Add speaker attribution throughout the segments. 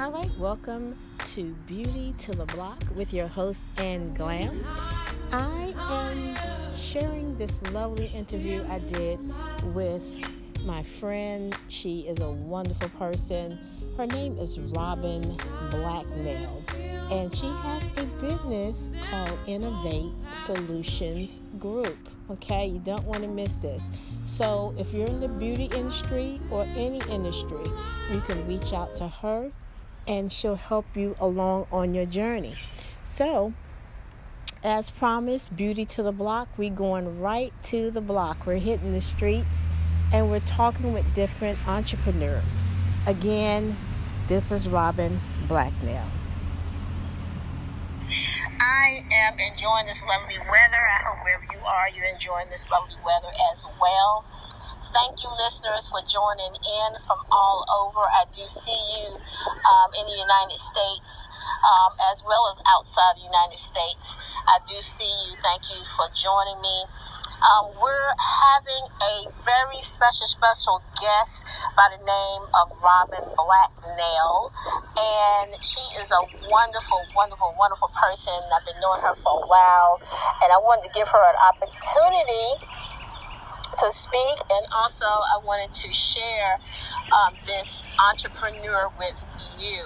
Speaker 1: All right, welcome to Beauty to the Block with your host, Ann Glam. I am sharing this lovely interview I did with my friend. She is a wonderful person. Her name is Robin Blacknell, and she has a business called Innovate Solutions Group. Okay, you don't want to miss this. So, if you're in the beauty industry or any industry, you can reach out to her and she'll help you along on your journey. So, as promised, Beauty to the Block, we're going right to the block. We're hitting the streets and we're talking with different entrepreneurs. Again, this is Robin Blacknell.
Speaker 2: I am enjoying this lovely weather. I hope wherever you are, you're enjoying this lovely weather as well. Thank you, listeners, for joining in from all over. I do see you um, in the United States um, as well as outside the United States. I do see you. Thank you for joining me. Um, we're having a very special, special guest by the name of Robin Blacknell. And she is a wonderful, wonderful, wonderful person. I've been knowing her for a while. And I wanted to give her an opportunity to speak, and also I wanted to share um, this entrepreneur with you.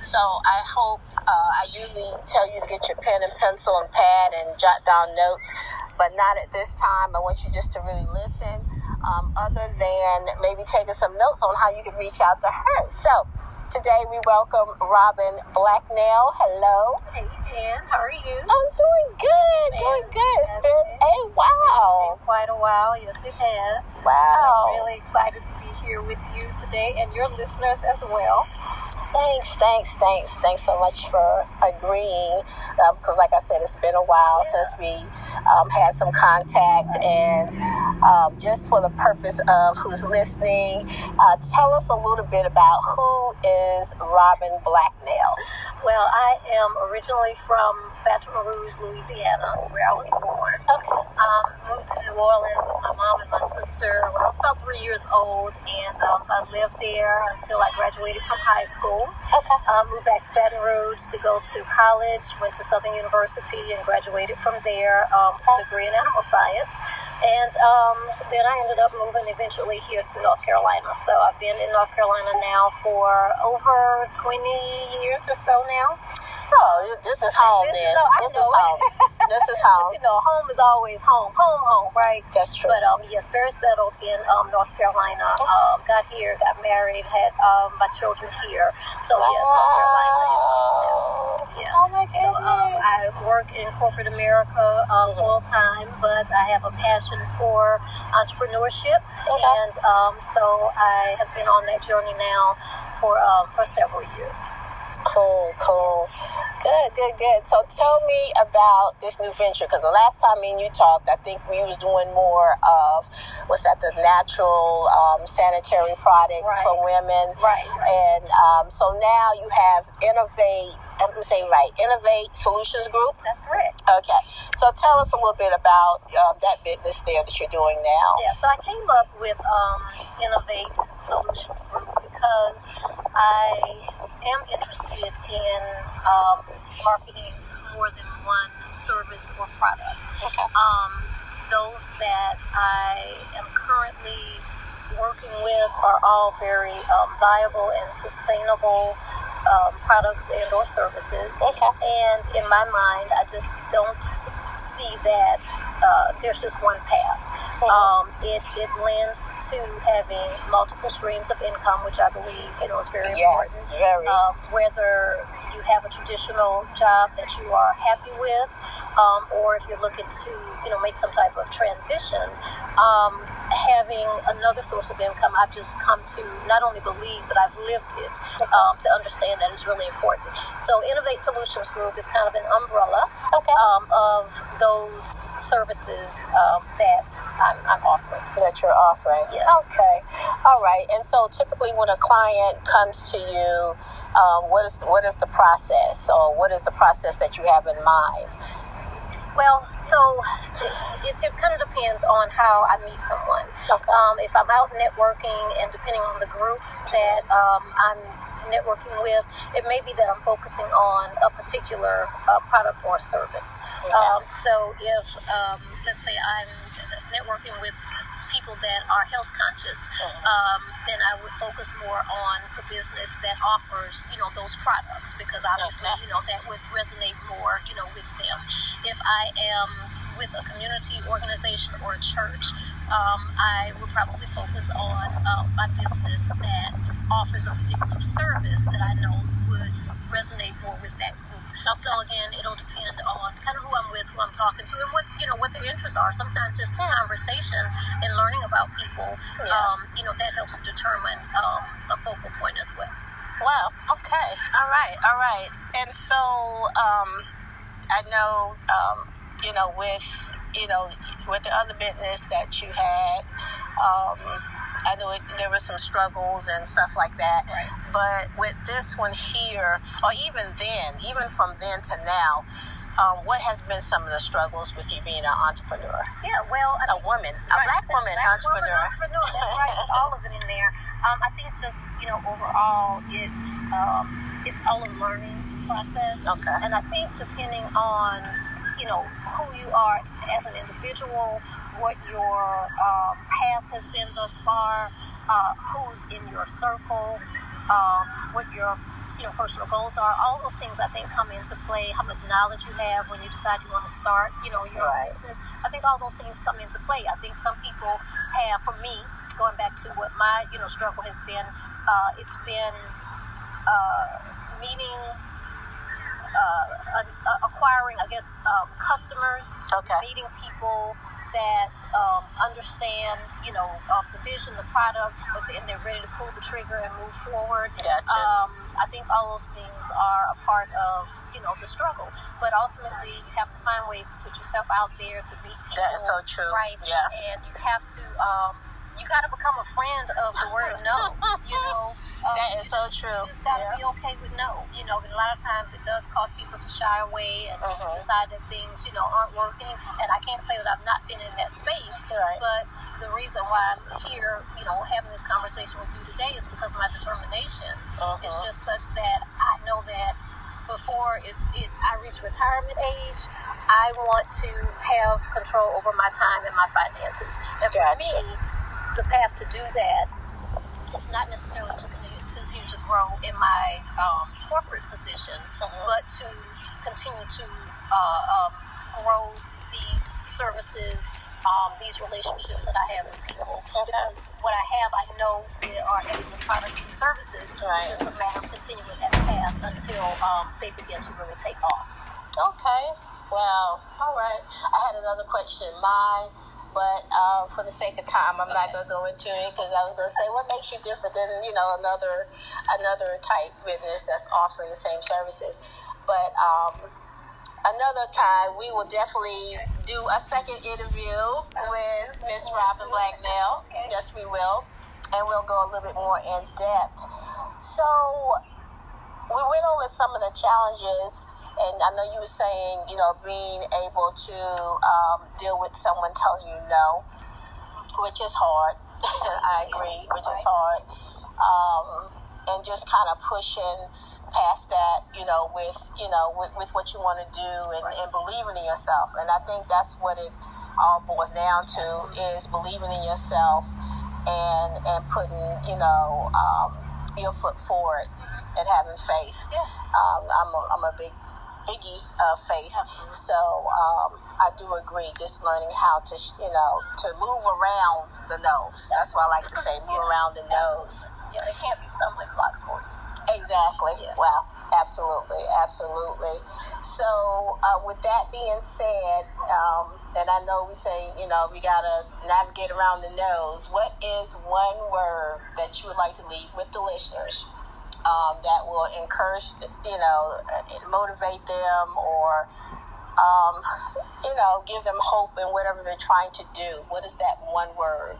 Speaker 2: So I hope uh, I usually tell you to get your pen and pencil and pad and jot down notes, but not at this time. I want you just to really listen, um, other than maybe taking some notes on how you can reach out to her. So today we welcome Robin Blacknell. Hello.
Speaker 3: Hey, Ann. How are you?
Speaker 2: I'm doing good. Doing good. It's been a while.
Speaker 3: Quite a while. Yes, it has.
Speaker 2: Wow.
Speaker 3: I'm really excited to be here with you today and your listeners as well.
Speaker 2: Thanks, thanks, thanks, thanks so much for agreeing. Because, um, like I said, it's been a while yeah. since we um, had some contact, and um, just for the purpose of who's listening, uh, tell us a little bit about who is Robin Blacknell.
Speaker 3: Well, I am originally from Baton Rouge, Louisiana. That's where I was born.
Speaker 2: Okay.
Speaker 3: Um, moved to New Orleans with my mom and my sister when I was about three years old, and um, so I lived there until I graduated from high school.
Speaker 2: Okay.
Speaker 3: Um, moved back to Baton Rouge to go to college. Went to Southern University and graduated from there. Um, degree in animal science, and um, then I ended up moving eventually here to North Carolina. So I've been in North Carolina now for over 20 years or so now.
Speaker 2: Oh, this is home
Speaker 3: This
Speaker 2: then.
Speaker 3: is,
Speaker 2: this
Speaker 3: know.
Speaker 2: is home. this is
Speaker 3: But
Speaker 2: home.
Speaker 3: you know, home is always home, home, home, right?
Speaker 2: That's true.
Speaker 3: But um, yes, very settled in um, North Carolina. Um, got here, got married, had um, my children here. So yes, North Carolina is home now. Yeah.
Speaker 2: Oh my
Speaker 3: So um,
Speaker 2: goodness.
Speaker 3: I work in corporate America um,
Speaker 2: Mhm.
Speaker 3: full time, but I have a passion for entrepreneurship,
Speaker 2: Okay.
Speaker 3: and um, so I have been on that journey now for um, for several years.
Speaker 2: Cool, cool. Good, good, good. So tell me about this new venture because the last time me and you talked, I think we was doing more of what's that, the natural um, sanitary products
Speaker 3: Right.
Speaker 2: for women.
Speaker 3: Right.
Speaker 2: And um, so now you have Innovate, I'm going to say right, Innovate Solutions Group.
Speaker 3: That's correct.
Speaker 2: Okay. So tell us a little bit about um, that business there that you're doing now.
Speaker 3: Yeah, so I came up with um, Innovate Solutions Group because I am interested in um, marketing more than one service or product.
Speaker 2: Okay.
Speaker 3: Um, those that I am currently working with are all very um, viable and sustainable um, products and or services.
Speaker 2: Okay.
Speaker 3: And in my mind, I just don't see that uh, there's just one path. Um, it, it lends to having multiple streams of income, which I believe you know is very
Speaker 2: Yes,
Speaker 3: important.
Speaker 2: very.
Speaker 3: Um, whether you have a traditional job that you are happy with, um, or if you're looking to you know make some type of transition, um, having another source of income, I've just come to not only believe but I've lived it um, to understand that it's really important. So Innovate Solutions Group is kind of an umbrella
Speaker 2: Okay.
Speaker 3: um, of those services um, that I'm, I'm offering.
Speaker 2: that you're offering.
Speaker 3: Yes.
Speaker 2: Okay. All right. And so typically when a client comes to you, um, what is what is the process or what is the process that you have in mind?
Speaker 3: Well, so it, it, it kind of depends on how I meet someone.
Speaker 2: Okay.
Speaker 3: Um, if I'm out networking and depending on the group that um, I'm networking with. It may be that I'm focusing on a particular uh, product or service.
Speaker 2: Okay.
Speaker 3: Um, so if, um, let's say, I'm networking with people that are health conscious, um, then I would focus more on the business that offers, you know, those products because obviously, you know, that would resonate more, you know, with them. If I am with a community organization or a church, um, I would probably focus on um, my business that offers a particular service that I know would resonate more with that group. So again, it'll depend on kind of who I'm with, who I'm talking to, and what you know what their interests are. Sometimes just conversation and learning about people,
Speaker 2: Yeah.
Speaker 3: um, you know, that helps determine um, a focal point as well.
Speaker 2: Wow. Okay. All right. All right. And so, um, I know, um, you know, with you know, with the other business that you had, um, I know it, there were some struggles and stuff like that.
Speaker 3: Right.
Speaker 2: But with this one here, or even then, even from then to now, um, what has been some of the struggles with you being an entrepreneur,
Speaker 3: Yeah, well, I
Speaker 2: a woman, a
Speaker 3: Right.
Speaker 2: black woman
Speaker 3: Black woman
Speaker 2: entrepreneur?
Speaker 3: entrepreneur. That's right. All of it in there. Um, I think just you know overall, it's um, it's all a learning process.
Speaker 2: Okay.
Speaker 3: And I think depending on you know who you are as an individual, what your um, path has been thus far, uh, who's in your circle, um, what your you know personal goals are. All those things I think come into play. How much knowledge you have when you decide you want to start, you know, your
Speaker 2: Right.
Speaker 3: business. I think all those things come into play. I think some people have, for me, going back to what my you know struggle has been, uh, it's been uh, meeting. Uh, uh, acquiring, I guess, um, customers,
Speaker 2: Okay.
Speaker 3: meeting people that um, understand, you know, um, the vision, the product, and they're ready to pull the trigger and move forward.
Speaker 2: Gotcha.
Speaker 3: Um, I think all those things are a part of, you know, the struggle. But ultimately, you have to find ways to put yourself out there to meet people.
Speaker 2: That is so true.
Speaker 3: Right.
Speaker 2: Yeah.
Speaker 3: And you have to, um, you got to become a friend of the word no. You know. Um,
Speaker 2: That is so true.
Speaker 3: You just got to
Speaker 2: Yeah.
Speaker 3: be okay with no. You know, a lot of times it does cause people to shy away and
Speaker 2: Mhm.
Speaker 3: decide that things, you know, aren't working. And I can't say that I've not been in that space.
Speaker 2: Right.
Speaker 3: But the reason why I'm here, you know, having this conversation with you today is because my determination
Speaker 2: Mhm.
Speaker 3: is just such that I know that before it, it, I reach retirement age, I want to have control over my time and my finances. And for me, the path to do that is not necessarily to continue, continue to grow in my um, corporate position,
Speaker 2: Mhm.
Speaker 3: but to continue to uh, um, grow these services, um, these relationships that I have with people. Because what I have, I know there are excellent products and services.
Speaker 2: Right.
Speaker 3: It's just a matter of continuing that path until um, they begin to really take off.
Speaker 2: Okay. Well, all right. I had another question, my, but uh, for the sake of time, I'm not gonna go into it because I was gonna say what makes you different than you know another another type business that's offering the same services. But um, another time, we will definitely do a second interview with Miss Robin Blacknell. Yes, we will, and we'll go a little bit more in depth. So we went over some of the challenges, and I know you were saying, you know, being able to um, deal with someone telling you no, which is hard. I agree, which is hard. Um, and just kind of pushing past that, you know, with you know, with, with what you want to do and, and believing in yourself. And I think that's what it all boils down to is believing in yourself and and putting, you know, um, your foot forward and having faith. Um, I'm a, I'm a big biggie of faith. So um, I do agree. Just learning how to, you know, to move around the nose. That's what I like to say. Move around the nose.
Speaker 3: Yeah, they can't be stumbling blocks for you.
Speaker 2: Exactly.
Speaker 3: Yeah.
Speaker 2: Wow. Absolutely. Absolutely. So, uh, with that being said, um, and I know we say, you know, we got to navigate around the nose. What is one word that you would like to leave with the listeners um, that will encourage, you know, motivate them or, um, you know, give them hope in whatever they're trying to do? What is that one word?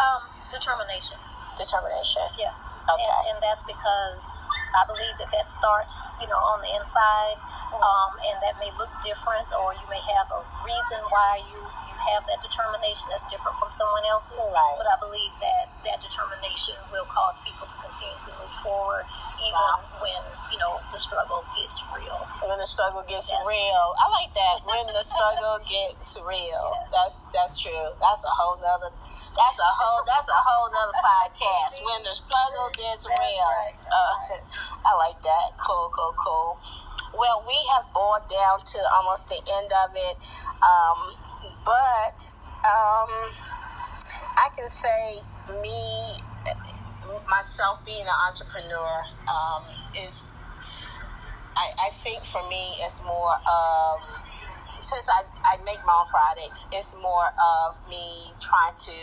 Speaker 3: Um, determination.
Speaker 2: Determination.
Speaker 3: Yeah.
Speaker 2: Okay.
Speaker 3: And, and that's because I believe that that starts, you know, on the inside, um, and that may look different, or you may have a reason why you have that determination that's different from someone else's.
Speaker 2: Right.
Speaker 3: But I believe that that determination will cause people to continue to move forward, even
Speaker 2: Wow.
Speaker 3: when you know the struggle gets real.
Speaker 2: when the struggle gets
Speaker 3: Yes.
Speaker 2: real. I like that. When the struggle gets real. That's that's true. That's a whole nother that's a whole that's a whole nother podcast. When the struggle gets
Speaker 3: That's
Speaker 2: real.
Speaker 3: right.
Speaker 2: Uh, I like that. Cool, cool, cool. Well, we have boiled down to almost the end of it. Um, can say me myself being an entrepreneur um, is I, I think for me it's more of since I, I make my own products, it's more of me trying to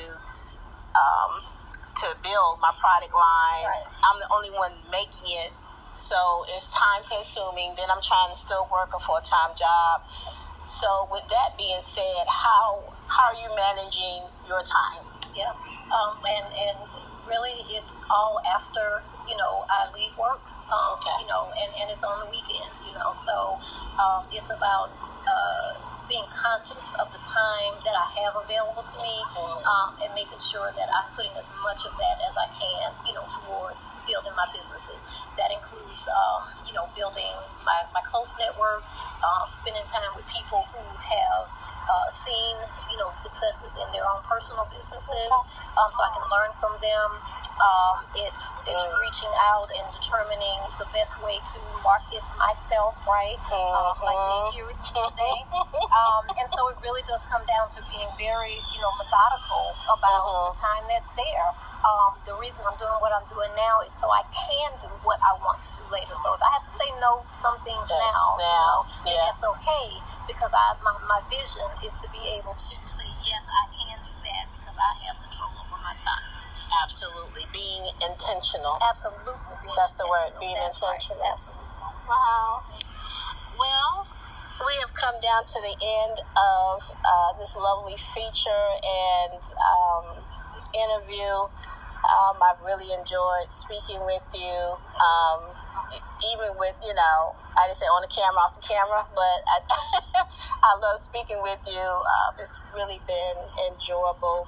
Speaker 2: um, to build my product line.
Speaker 3: Right.
Speaker 2: I'm the only one making it, so it's time consuming. Then I'm trying to still work a full time job. So with that being said, how how are you managing your time?
Speaker 3: Yeah. Um, and, and really, it's all after, you know, I leave work, um,
Speaker 2: Okay.
Speaker 3: you know, and, and it's on the weekends, you know. So um, it's about uh, being conscious of the time that I have available to me
Speaker 2: Mhm.
Speaker 3: um, and making sure that I'm putting as much of that as I can, you know, towards building my businesses. That includes, um, you know, building my, my close network, um, spending time with people who have uh, seen, you know, successes in their own personal businesses, um, so I can learn from them. Um, it's it's
Speaker 2: Mm.
Speaker 3: reaching out and determining the best way to market myself, right? Um, like being here with you today. Um, and so it really does come down to being very, you know, methodical about the time that's there. Um, the reason I'm doing what I'm doing now is so I can do what I want to do later. So if I have to say no to some things
Speaker 2: Yes,
Speaker 3: now,
Speaker 2: now, yeah.
Speaker 3: that's okay because I my, my vision is to be able to say yes, I can do that because I have control over my time.
Speaker 2: Absolutely, being intentional.
Speaker 3: Absolutely, being
Speaker 2: That's the word, being
Speaker 3: That's right.
Speaker 2: intentional.
Speaker 3: Absolutely.
Speaker 2: Wow. Well, we have come down to the end of uh, this lovely feature and um, interview. Um, I've really enjoyed speaking with you. Um, even with, you know, I didn't say on the camera, off the camera, but I, I love speaking with you. Um, it's really been enjoyable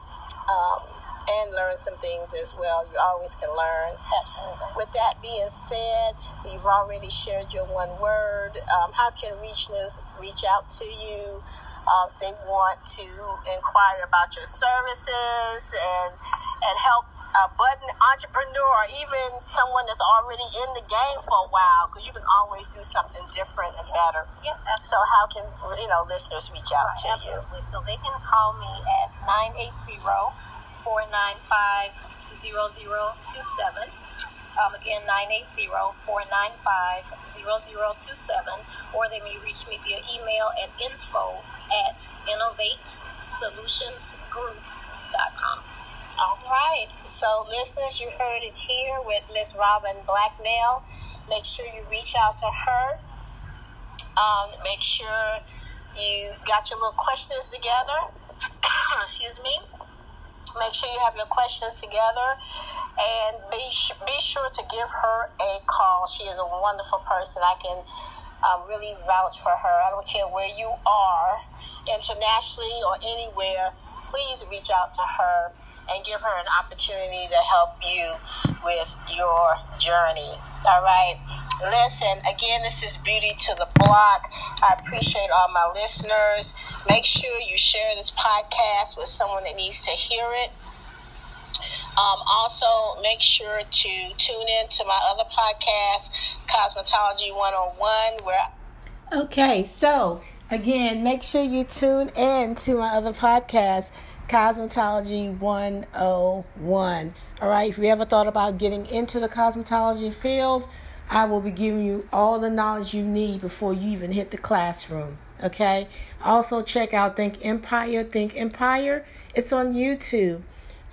Speaker 2: um, and learn some things as well. You always can learn.
Speaker 3: Absolutely.
Speaker 2: With that being said, you've already shared your one word. Um, how can listeners reach out to you uh, if they want to inquire about your services and and help a budding entrepreneur or even someone that's already in the game for a while? Because you can always do something different and better.
Speaker 3: Yeah,
Speaker 2: So how can you know listeners reach out to you?
Speaker 3: So they can call me at 980-495-0027. Um, again, 980-495-0027. Or they may reach me via email at info at innovatesolutionsgroup.com.
Speaker 2: All right. So, listeners, you heard it here with Miss Robin Blacknell. Make sure you reach out to her. Um, make sure you got your little questions together. Excuse me. Make sure you have your questions together, and be be sure to give her a call. She is a wonderful person. I can um, really vouch for her. I don't care where you are, internationally or anywhere. Please reach out to her and give her an opportunity to help you with your journey. All right. Listen, again, this is Beauty to the Block. I appreciate all my listeners. Make sure you share this podcast with someone that needs to hear it. Um, also, make sure to tune in to my other podcast, Cosmetology 101, where
Speaker 1: Okay, so again, make sure you tune in to my other podcast, Cosmetology 101. All right, if you ever thought about getting into the cosmetology field, I will be giving you all the knowledge you need before you even hit the classroom. Okay, also check out Think Empire. Think Empire, it's on YouTube.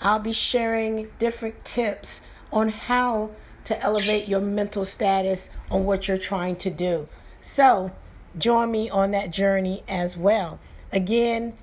Speaker 1: I'll be sharing different tips on how to elevate your mental status on what you're trying to do. So, join me on that journey as well. Again,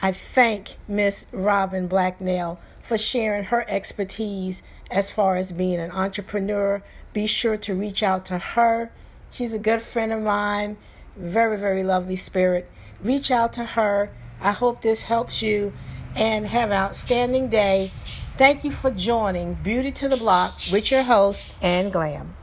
Speaker 1: I thank Miss Robin Blacknell for sharing her expertise as far as being an entrepreneur. Be sure to reach out to her. She's a good friend of mine, very, very lovely spirit. Reach out to her. I hope this helps you and have an outstanding day. Thank you for joining Beauty to the Block with your host, Ann Glam.